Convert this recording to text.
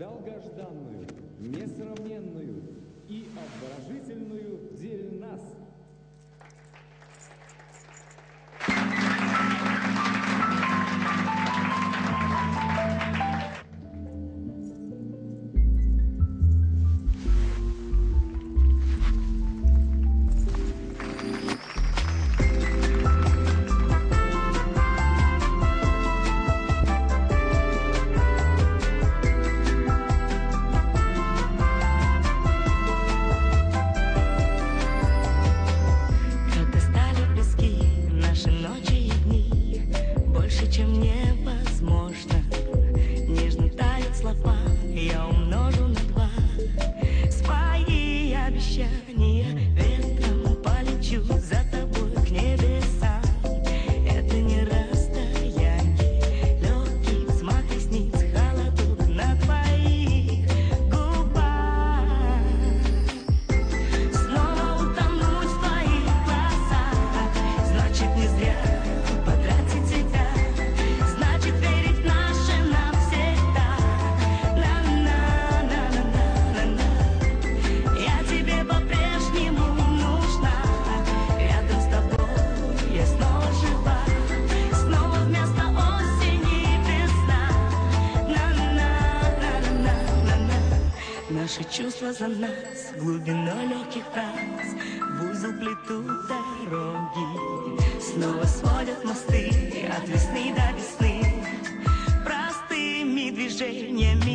долгожданную, несравненную и обворожительную дель нас – Наши чувства за нас, глубина легких фраз В узел плетут дороги. Снова сводят мосты от весны до весны. Простыми движениями